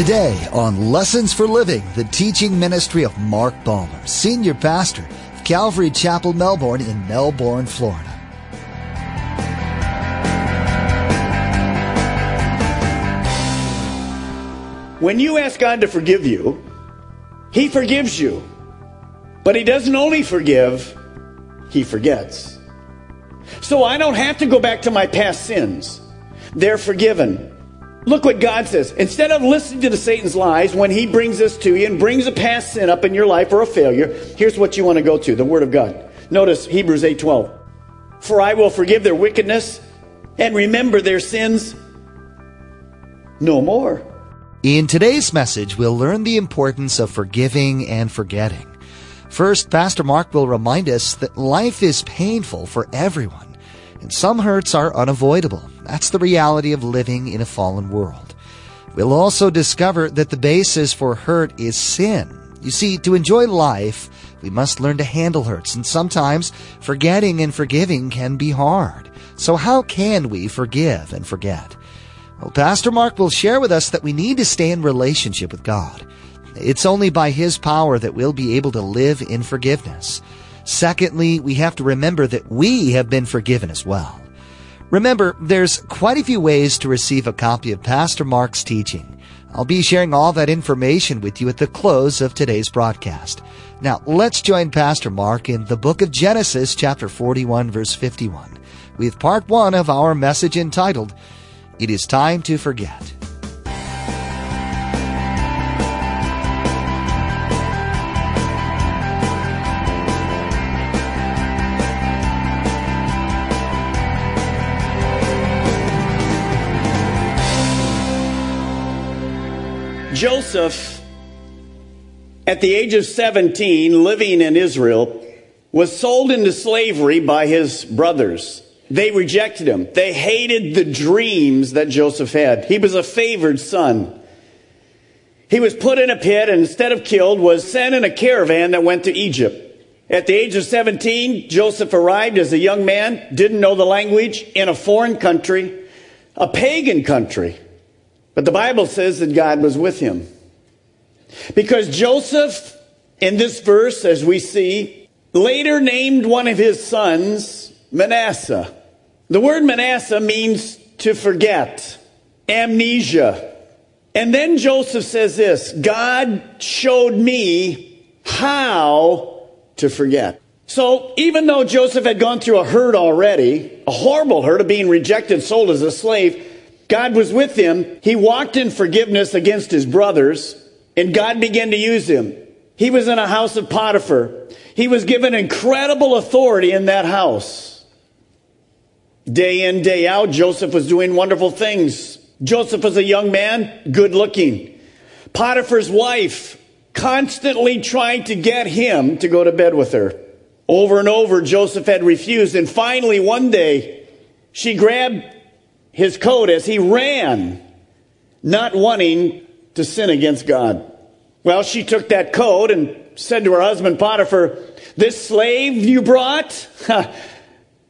Today on Lessons for Living, the teaching ministry of Mark Balmer, Senior Pastor of Calvary Chapel, Melbourne in Melbourne, Florida. When you ask God to forgive you, He forgives you. But He doesn't only forgive, He forgets. So I don't have to go back to my past sins. They're forgiven. Look what God says. Instead of listening to the Satan's lies when he brings this to you and brings a past sin up in your life or a failure, here's what you want to go to, the word of God. Notice Hebrews 8:12. For I will forgive their wickedness and remember their sins no more. In today's message, we'll learn the importance of forgiving and forgetting. First, Pastor Mark will remind us that life is painful for everyone, and some hurts are unavoidable. That's the reality of living in a fallen world. We'll also discover that the basis for hurt is sin. You see, to enjoy life, we must learn to handle hurts, and sometimes forgetting and forgiving can be hard. So how can we forgive and forget? Well, Pastor Mark will share with us that we need to stay in relationship with God. It's only by His power that we'll be able to live in forgiveness. Secondly, we have to remember that we have been forgiven as well. Remember, there's quite a few ways to receive a copy of Pastor Mark's teaching. I'll be sharing all that information with you at the close of today's broadcast. Now, let's join Pastor Mark in the book of Genesis, chapter 41, verse 51, with part one of our message entitled, it is time to forget. Joseph, at the age of 17, living in Israel, was sold into slavery by his brothers. They rejected him. They hated the dreams that Joseph had. He was a favored son. He was put in a pit and instead of killed was sent in a caravan that went to Egypt. At the age of 17, Joseph arrived as a young man, didn't know the language, in a foreign country, a pagan country. But the Bible says that God was with him. Because Joseph, in this verse, as we see, later named one of his sons Manasseh. The word Manasseh means to forget, amnesia. And then Joseph says this God showed me how to forget. So even though Joseph had gone through a hurt already, a horrible hurt of being rejected, sold as a slave, God was with him. He walked in forgiveness against his brothers, and God began to use him. He was in a house of Potiphar. He was given incredible authority in that house. Day in, day out, Joseph was doing wonderful things. Joseph was a young man, good looking. Potiphar's wife constantly trying to get him to go to bed with her. Over and over, Joseph had refused. And finally, one day, she grabbed his coat as he ran, not wanting to sin against God. Well, she took that coat and said to her husband Potiphar, This slave you brought?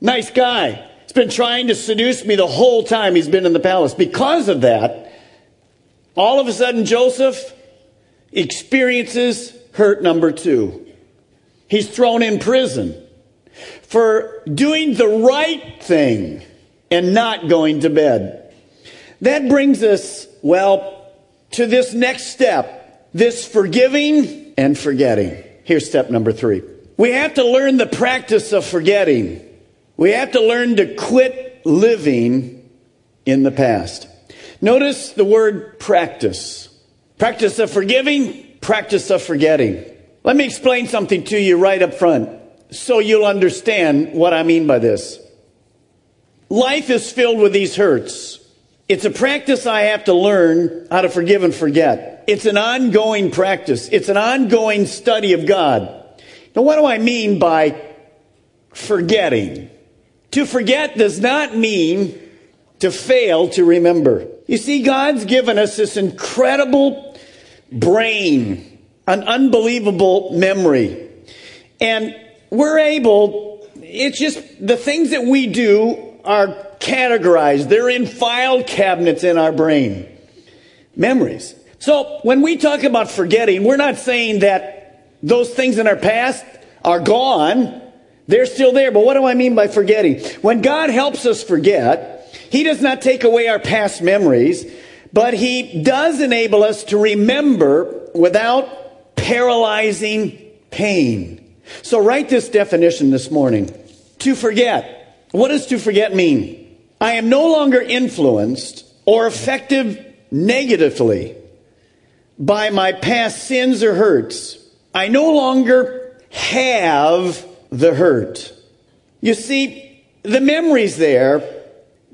nice guy. He's been trying to seduce me the whole time he's been in the palace. Because of that, all of a sudden, Joseph experiences hurt number two. He's thrown in prison for doing the right thing and not going to bed. That brings us, well, to this next step this forgiving and forgetting. Here's step number three. We have to learn the practice of forgetting. We have to learn to quit living in the past. Notice the word practice. Practice of forgiving, practice of forgetting. Let me explain something to you right up front so you'll understand what I mean by this. Life is filled with these hurts. It's a practice I have to learn how to forgive and forget. It's an ongoing practice. It's an ongoing study of God. Now, what do I mean by forgetting? To forget does not mean to fail to remember. You see, God's given us this incredible brain, an unbelievable memory. And we're able, it's just the things that we do are categorized, they're in file cabinets in our brain. Memories. So when we talk about forgetting, we're not saying that those things in our past are gone. They're still there. But what do I mean by forgetting? When God helps us forget, He does not take away our past memories, but He does enable us to remember without paralyzing pain. So write this definition this morning. To forget. What does to forget mean? I am no longer influenced or affected negatively by my past sins or hurts. I no longer have the hurt. You see, the memory's there,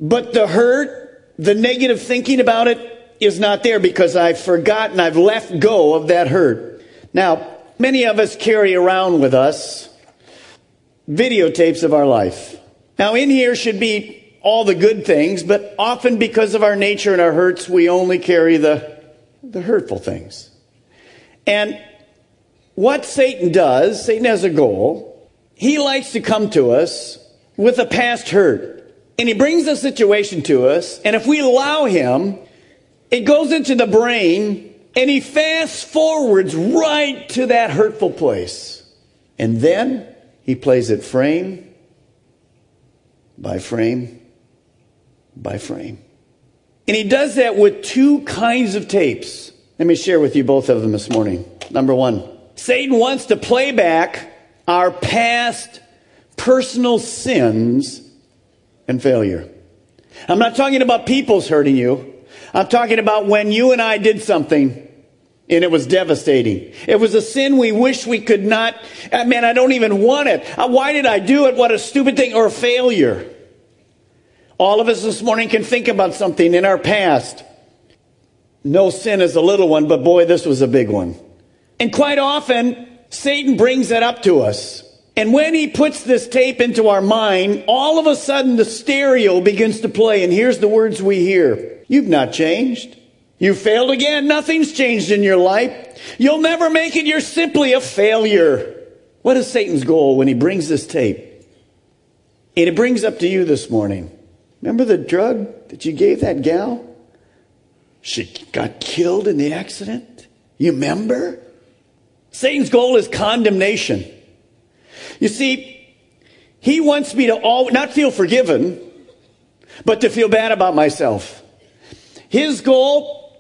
but the hurt, the negative thinking about it is not there because I've forgotten, I've left go of that hurt. Now, many of us carry around with us videotapes of our life. Now, in here should be all the good things, but often because of our nature and our hurts, we only carry the, the hurtful things. And what Satan does, Satan has a goal. He likes to come to us with a past hurt. And he brings a situation to us, and if we allow him, it goes into the brain, and he fast forwards right to that hurtful place. And then he plays it frame by frame by frame. And he does that with two kinds of tapes. Let me share with you both of them this morning. Number one, Satan wants to play back our past personal sins and failure. I'm not talking about people's hurting you. I'm talking about when you and I did something and it was devastating. It was a sin we wish we could not. Uh, man, I don't even want it. Uh, why did I do it? What a stupid thing or a failure. All of us this morning can think about something in our past. No sin is a little one, but boy, this was a big one. And quite often, Satan brings that up to us. And when he puts this tape into our mind, all of a sudden the stereo begins to play. And here's the words we hear You've not changed. You failed again. Nothing's changed in your life. You'll never make it. You're simply a failure. What is Satan's goal when he brings this tape? And it brings up to you this morning. Remember the drug that you gave that gal? She got killed in the accident. You remember? Satan's goal is condemnation. You see, he wants me to all, not feel forgiven, but to feel bad about myself. His goal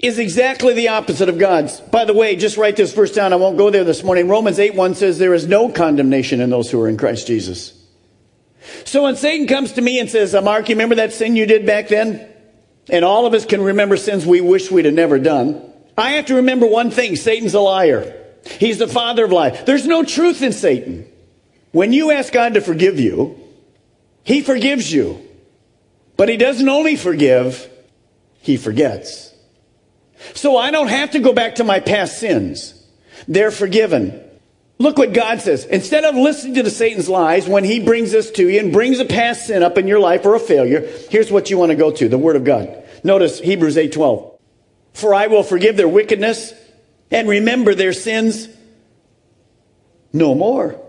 is exactly the opposite of God's. By the way, just write this verse down. I won't go there this morning. Romans 8 1 says, There is no condemnation in those who are in Christ Jesus. So when Satan comes to me and says, uh, Mark, you remember that sin you did back then? And all of us can remember sins we wish we'd have never done. I have to remember one thing Satan's a liar. He's the father of lies. There's no truth in Satan. When you ask God to forgive you, He forgives you. But He doesn't only forgive, He forgets. So I don't have to go back to my past sins. They're forgiven. Look what God says. Instead of listening to the Satan's lies when he brings this to you and brings a past sin up in your life or a failure, here's what you want to go to, the Word of God. Notice Hebrews 8:12. For I will forgive their wickedness and remember their sins no more.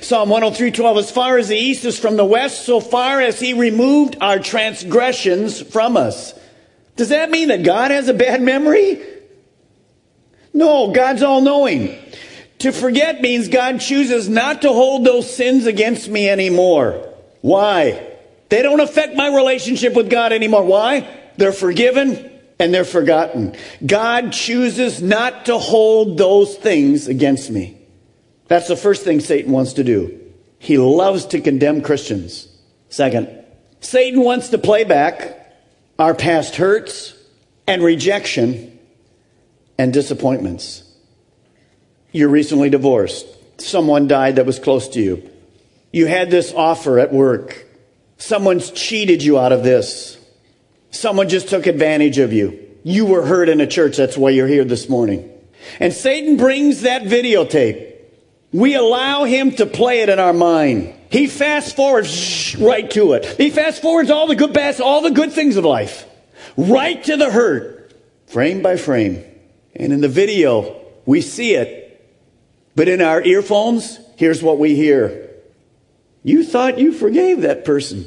Psalm 103:12 As far as the east is from the west, so far as he removed our transgressions from us. Does that mean that God has a bad memory? No, God's all knowing. To forget means God chooses not to hold those sins against me anymore. Why? They don't affect my relationship with God anymore. Why? They're forgiven and they're forgotten. God chooses not to hold those things against me. That's the first thing Satan wants to do. He loves to condemn Christians. Second, Satan wants to play back our past hurts and rejection and disappointments. You're recently divorced. Someone died that was close to you. You had this offer at work. Someone's cheated you out of this. Someone just took advantage of you. You were hurt in a church. That's why you're here this morning. And Satan brings that videotape. We allow him to play it in our mind. He fast forwards right to it. He fast forwards all the good bad, all the good things of life, right to the hurt, frame by frame. And in the video, we see it. But in our earphones, here's what we hear. You thought you forgave that person.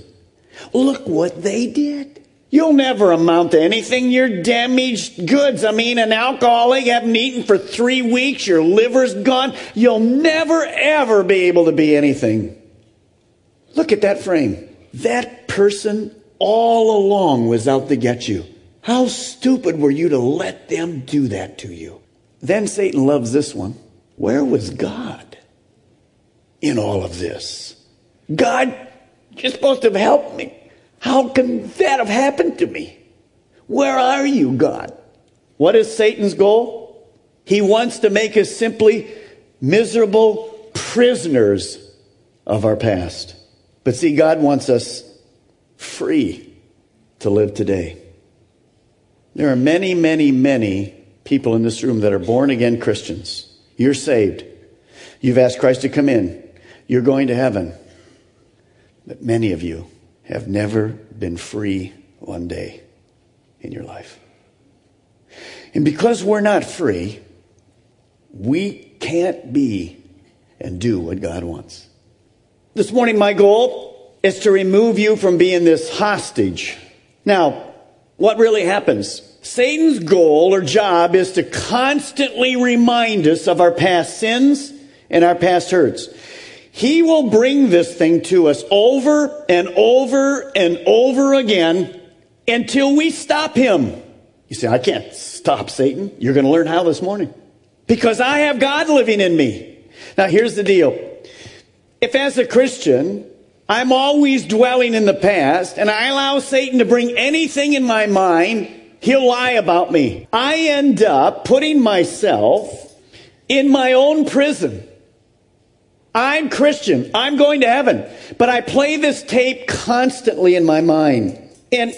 Look what they did. You'll never amount to anything. You're damaged goods. I mean, an alcoholic, haven't eaten for three weeks, your liver's gone. You'll never, ever be able to be anything. Look at that frame. That person all along was out to get you. How stupid were you to let them do that to you? Then Satan loves this one. Where was God in all of this? God, you're supposed to have helped me. How can that have happened to me? Where are you, God? What is Satan's goal? He wants to make us simply miserable prisoners of our past. But see, God wants us free to live today. There are many, many, many people in this room that are born again Christians. You're saved. You've asked Christ to come in. You're going to heaven. But many of you have never been free one day in your life. And because we're not free, we can't be and do what God wants. This morning, my goal is to remove you from being this hostage. Now, what really happens? Satan's goal or job is to constantly remind us of our past sins and our past hurts. He will bring this thing to us over and over and over again until we stop him. You say, I can't stop Satan. You're going to learn how this morning. Because I have God living in me. Now, here's the deal. If as a Christian, I'm always dwelling in the past and I allow Satan to bring anything in my mind, he'll lie about me. I end up putting myself in my own prison. I'm Christian. I'm going to heaven. But I play this tape constantly in my mind. And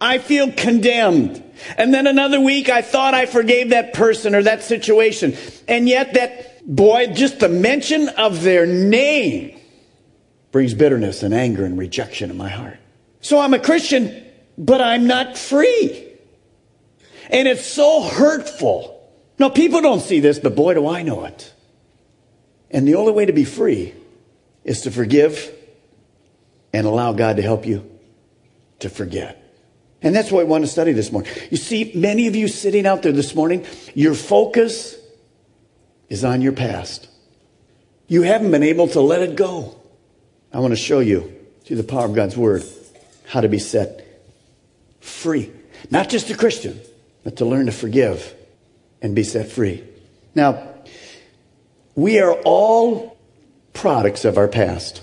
I feel condemned. And then another week I thought I forgave that person or that situation. And yet that boy, just the mention of their name brings bitterness and anger and rejection in my heart. So I'm a Christian, but I'm not free. And it's so hurtful. Now people don't see this, but boy, do I know it. And the only way to be free is to forgive and allow God to help you to forget. And that's what we want to study this morning. You see, many of you sitting out there this morning, your focus is on your past. You haven't been able to let it go. I want to show you, through the power of God's Word, how to be set free. Not just a Christian, but to learn to forgive and be set free. Now, we are all products of our past.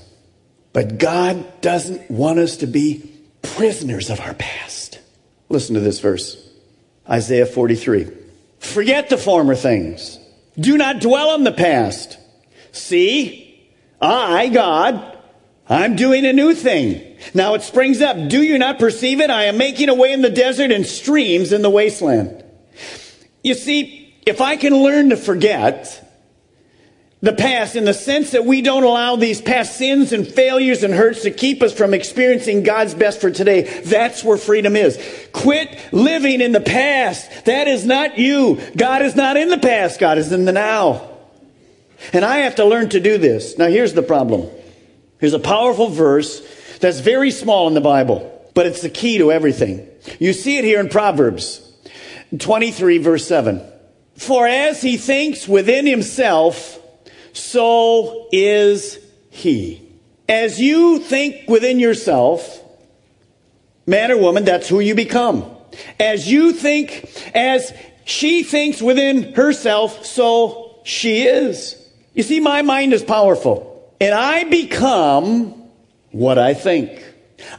But God doesn't want us to be prisoners of our past. Listen to this verse Isaiah 43. Forget the former things. Do not dwell on the past. See, I, God, I'm doing a new thing. Now it springs up. Do you not perceive it? I am making a way in the desert and streams in the wasteland. You see, if I can learn to forget, the past in the sense that we don't allow these past sins and failures and hurts to keep us from experiencing God's best for today. That's where freedom is. Quit living in the past. That is not you. God is not in the past. God is in the now. And I have to learn to do this. Now here's the problem. Here's a powerful verse that's very small in the Bible, but it's the key to everything. You see it here in Proverbs 23 verse 7. For as he thinks within himself, so is he. As you think within yourself, man or woman, that's who you become. As you think, as she thinks within herself, so she is. You see, my mind is powerful, and I become what I think.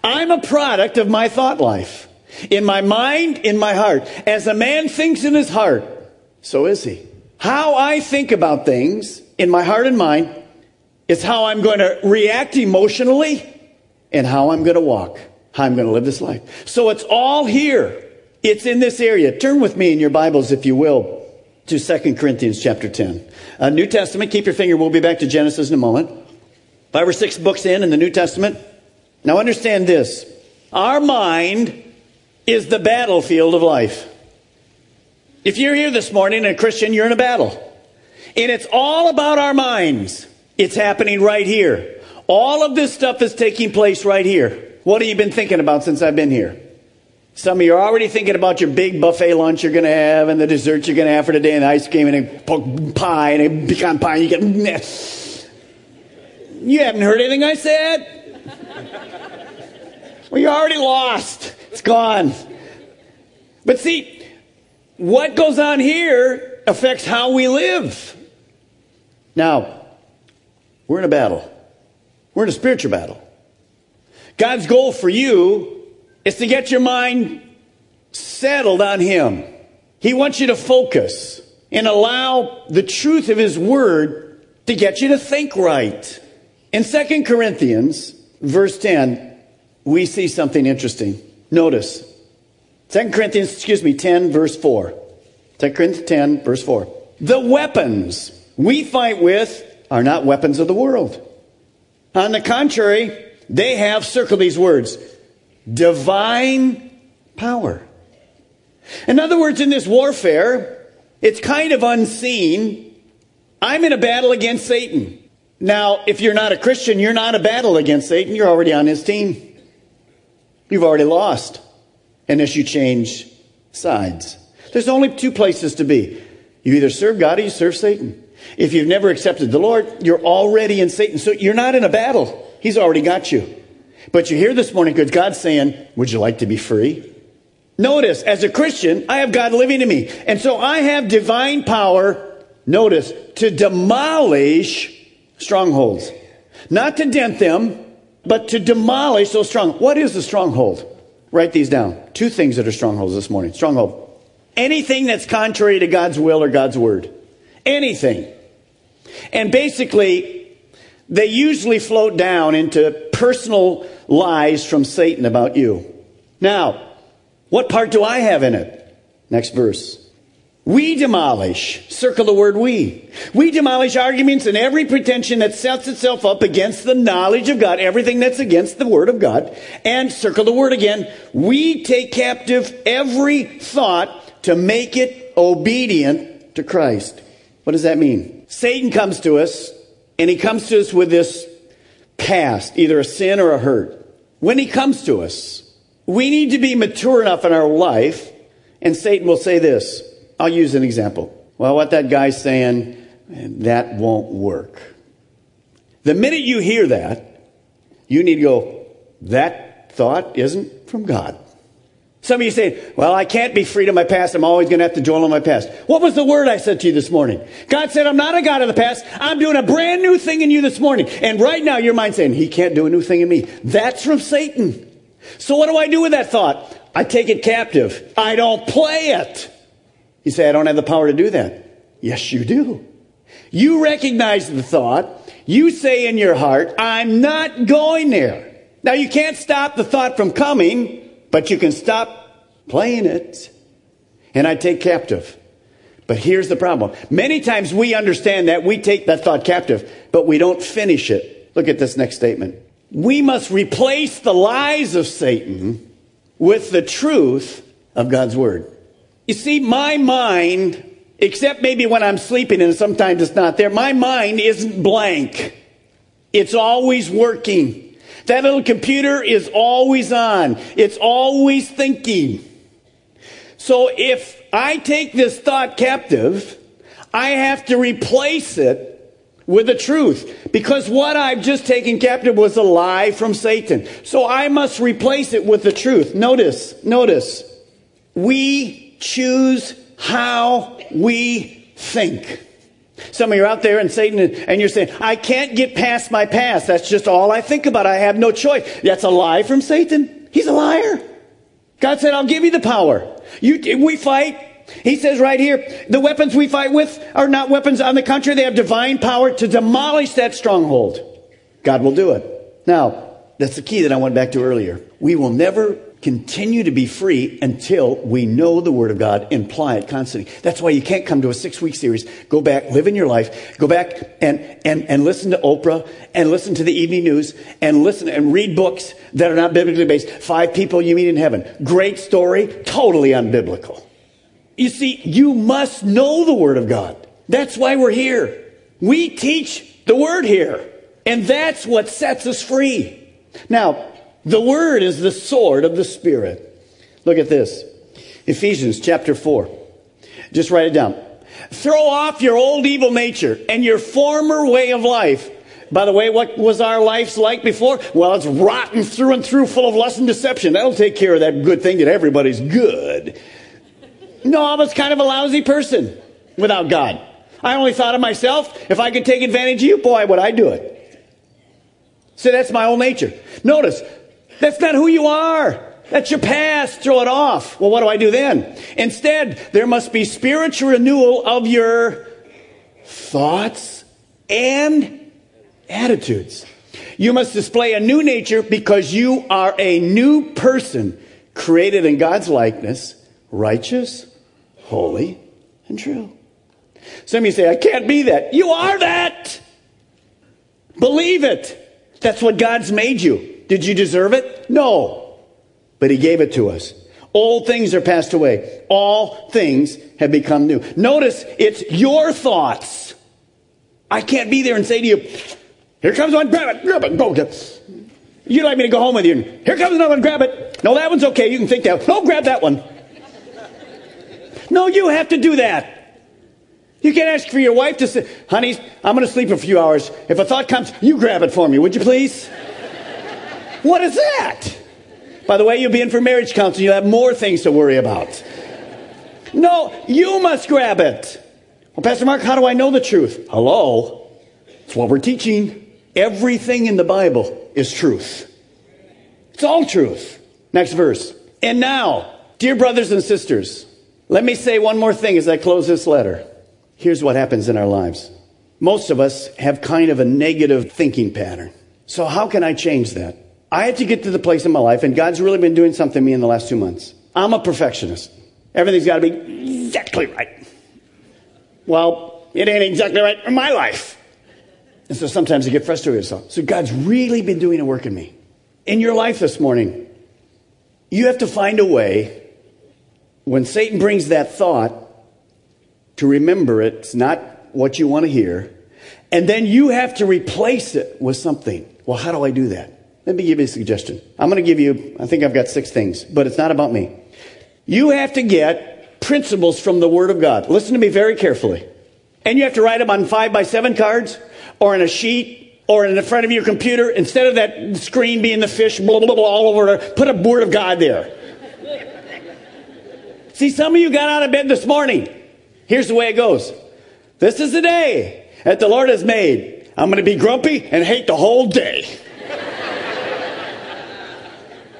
I'm a product of my thought life. In my mind, in my heart. As a man thinks in his heart, so is he. How I think about things in my heart and mind is how I'm going to react emotionally and how I'm going to walk, how I'm going to live this life. So it's all here. It's in this area. Turn with me in your Bibles, if you will, to 2 Corinthians chapter 10. Uh, New Testament, keep your finger. We'll be back to Genesis in a moment. Five or six books in in the New Testament. Now understand this. Our mind is the battlefield of life. If you're here this morning, a Christian, you're in a battle. And it's all about our minds. It's happening right here. All of this stuff is taking place right here. What have you been thinking about since I've been here? Some of you are already thinking about your big buffet lunch you're going to have and the dessert you're going to have for today and the ice cream and a pie and a pecan pie. And you get, you haven't heard anything I said. Well, you're already lost. It's gone. But see, what goes on here affects how we live. Now, we're in a battle. We're in a spiritual battle. God's goal for you is to get your mind settled on Him. He wants you to focus and allow the truth of His Word to get you to think right. In 2 Corinthians, verse 10, we see something interesting. Notice, 2 Corinthians, excuse me, 10, verse 4. 2 Corinthians 10, verse 4. The weapons we fight with are not weapons of the world. On the contrary, they have, circle these words, divine power. In other words, in this warfare, it's kind of unseen. I'm in a battle against Satan. Now, if you're not a Christian, you're not a battle against Satan. You're already on his team. You've already lost unless you change sides. There's only two places to be. You either serve God or you serve Satan. If you've never accepted the Lord, you're already in Satan. So you're not in a battle. He's already got you. But you're here this morning because God's saying, Would you like to be free? Notice, as a Christian, I have God living in me. And so I have divine power, notice, to demolish strongholds. Not to dent them, but to demolish those strongholds. What is a stronghold? Write these down. Two things that are strongholds this morning. Stronghold. Anything that's contrary to God's will or God's word. Anything. And basically, they usually float down into personal lies from Satan about you. Now, what part do I have in it? Next verse. We demolish, circle the word we. We demolish arguments and every pretension that sets itself up against the knowledge of God, everything that's against the word of God. And circle the word again. We take captive every thought to make it obedient to Christ. What does that mean? Satan comes to us, and he comes to us with this past, either a sin or a hurt. When he comes to us, we need to be mature enough in our life, and Satan will say this. I'll use an example. Well, what that guy's saying, that won't work. The minute you hear that, you need to go, that thought isn't from God. Some of you say, well, I can't be free to my past. I'm always going to have to dwell on my past. What was the word I said to you this morning? God said, I'm not a God of the past. I'm doing a brand new thing in you this morning. And right now your mind's saying, he can't do a new thing in me. That's from Satan. So what do I do with that thought? I take it captive. I don't play it. You say, I don't have the power to do that. Yes, you do. You recognize the thought. You say in your heart, I'm not going there. Now you can't stop the thought from coming. But you can stop playing it. And I take captive. But here's the problem. Many times we understand that we take that thought captive, but we don't finish it. Look at this next statement. We must replace the lies of Satan with the truth of God's word. You see, my mind, except maybe when I'm sleeping and sometimes it's not there, my mind isn't blank. It's always working. That little computer is always on. It's always thinking. So if I take this thought captive, I have to replace it with the truth. Because what I've just taken captive was a lie from Satan. So I must replace it with the truth. Notice, notice. We choose how we think. Some of you are out there and Satan, and you're saying, I can't get past my past. That's just all I think about. I have no choice. That's a lie from Satan. He's a liar. God said, I'll give you the power. You, we fight. He says right here, the weapons we fight with are not weapons. On the contrary, they have divine power to demolish that stronghold. God will do it. Now, that's the key that I went back to earlier. We will never continue to be free until we know the Word of God and apply it constantly. That's why you can't come to a six week series, go back, live in your life, go back and, and, and listen to Oprah and listen to the evening news and listen and read books that are not biblically based. Five people you meet in heaven. Great story, totally unbiblical. You see, you must know the Word of God. That's why we're here. We teach the Word here. And that's what sets us free. Now, the word is the sword of the Spirit. Look at this. Ephesians chapter 4. Just write it down. Throw off your old evil nature and your former way of life. By the way, what was our lives like before? Well, it's rotten through and through, full of lust and deception. That'll take care of that good thing that everybody's good. No, I was kind of a lousy person without God. I only thought of myself. If I could take advantage of you, boy, would I do it. So that's my old nature. Notice, that's not who you are. That's your past. Throw it off. Well, what do I do then? Instead, there must be spiritual renewal of your thoughts and attitudes. You must display a new nature because you are a new person created in God's likeness, righteous, holy, and true. Some of you say, I can't be that. You are that. Believe it. That's what God's made you. Did you deserve it? No. But He gave it to us. Old things are passed away. All things have become new. Notice it's your thoughts. I can't be there and say to you, here comes one, grab it, grab it, go. You'd like me to go home with you. Here comes another one, grab it. No, that one's okay. You can think that. No, grab that one. No, you have to do that. You can't ask for your wife to say, honey, I'm going to sleep a few hours. If a thought comes, you grab it for me, would you please? What is that? By the way, you'll be in for marriage counseling. You'll have more things to worry about. No, you must grab it. Well, Pastor Mark, how do I know the truth? Hello? It's what we're teaching. Everything in the Bible is truth. It's all truth. Next verse. And now, dear brothers and sisters, let me say one more thing as I close this letter. Here's what happens in our lives. Most of us have kind of a negative thinking pattern. So how can I change that? I had to get to the place in my life, and God's really been doing something to me in the last two months. I'm a perfectionist. Everything's got to be exactly right. Well, it ain't exactly right in my life. And so sometimes you get frustrated with So God's really been doing a work in me. In your life this morning, you have to find a way when Satan brings that thought to remember it's not what you want to hear. And then you have to replace it with something. Well, how do I do that? Let me give you a suggestion. I'm going to give you, I think I've got six things, but it's not about me. You have to get principles from the Word of God. Listen to me very carefully. And you have to write them on five by seven cards or in a sheet or in the front of your computer. Instead of that screen being the fish, blah, blah, blah, all over put a Word of God there. See, some of you got out of bed this morning. Here's the way it goes. This is the day that the Lord has made. I'm going to be grumpy and hate the whole day.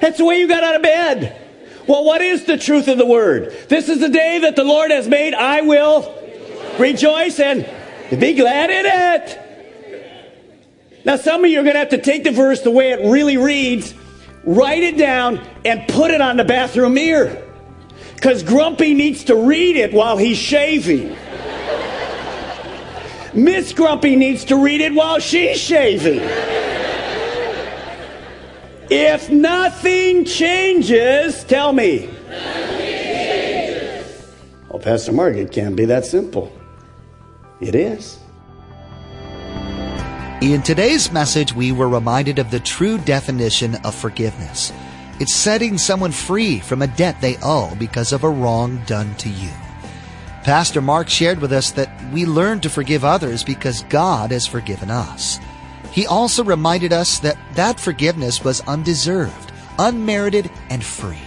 That's the way you got out of bed. Well, what is the truth of the word? This is the day that the Lord has made. I will rejoice and be glad in it. Now, some of you are going to have to take the verse the way it really reads, write it down, and put it on the bathroom mirror. Because Grumpy needs to read it while he's shaving. Miss Grumpy needs to read it while she's shaving. If nothing changes, tell me. Changes. Well, Pastor Mark, it can't be that simple. It is. In today's message, we were reminded of the true definition of forgiveness. It's setting someone free from a debt they owe because of a wrong done to you. Pastor Mark shared with us that we learn to forgive others because God has forgiven us. He also reminded us that that forgiveness was undeserved, unmerited, and free.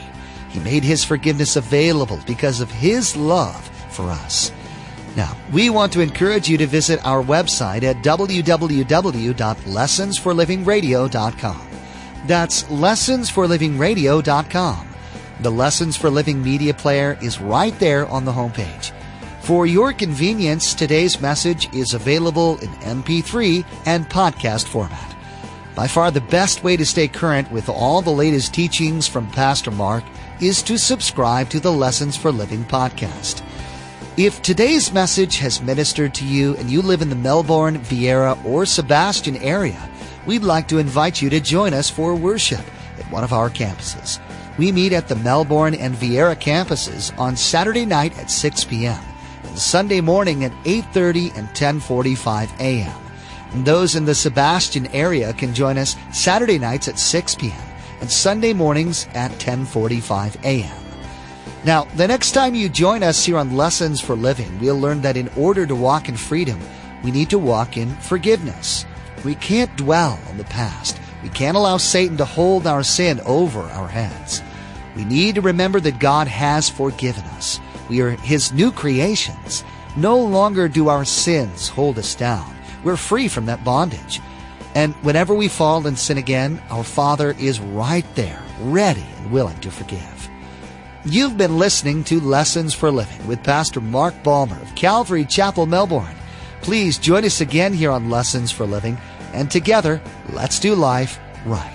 He made His forgiveness available because of His love for us. Now, we want to encourage you to visit our website at www.lessonsforlivingradio.com. That's lessonsforlivingradio.com. The Lessons for Living media player is right there on the homepage. For your convenience, today's message is available in MP3 and podcast format. By far the best way to stay current with all the latest teachings from Pastor Mark is to subscribe to the Lessons for Living podcast. If today's message has ministered to you and you live in the Melbourne, Viera, or Sebastian area, we'd like to invite you to join us for worship at one of our campuses. We meet at the Melbourne and Viera campuses on Saturday night at 6 p.m. Sunday morning at 8:30 and 10:45 a.m. And those in the Sebastian area can join us Saturday nights at 6 p.m. and Sunday mornings at 10:45 a.m. Now, the next time you join us here on Lessons for Living, we'll learn that in order to walk in freedom, we need to walk in forgiveness. We can't dwell on the past. We can't allow Satan to hold our sin over our heads. We need to remember that God has forgiven us. We are His new creations. No longer do our sins hold us down. We're free from that bondage. And whenever we fall and sin again, our Father is right there, ready and willing to forgive. You've been listening to Lessons for Living with Pastor Mark Balmer of Calvary Chapel, Melbourne. Please join us again here on Lessons for Living, and together, let's do life right.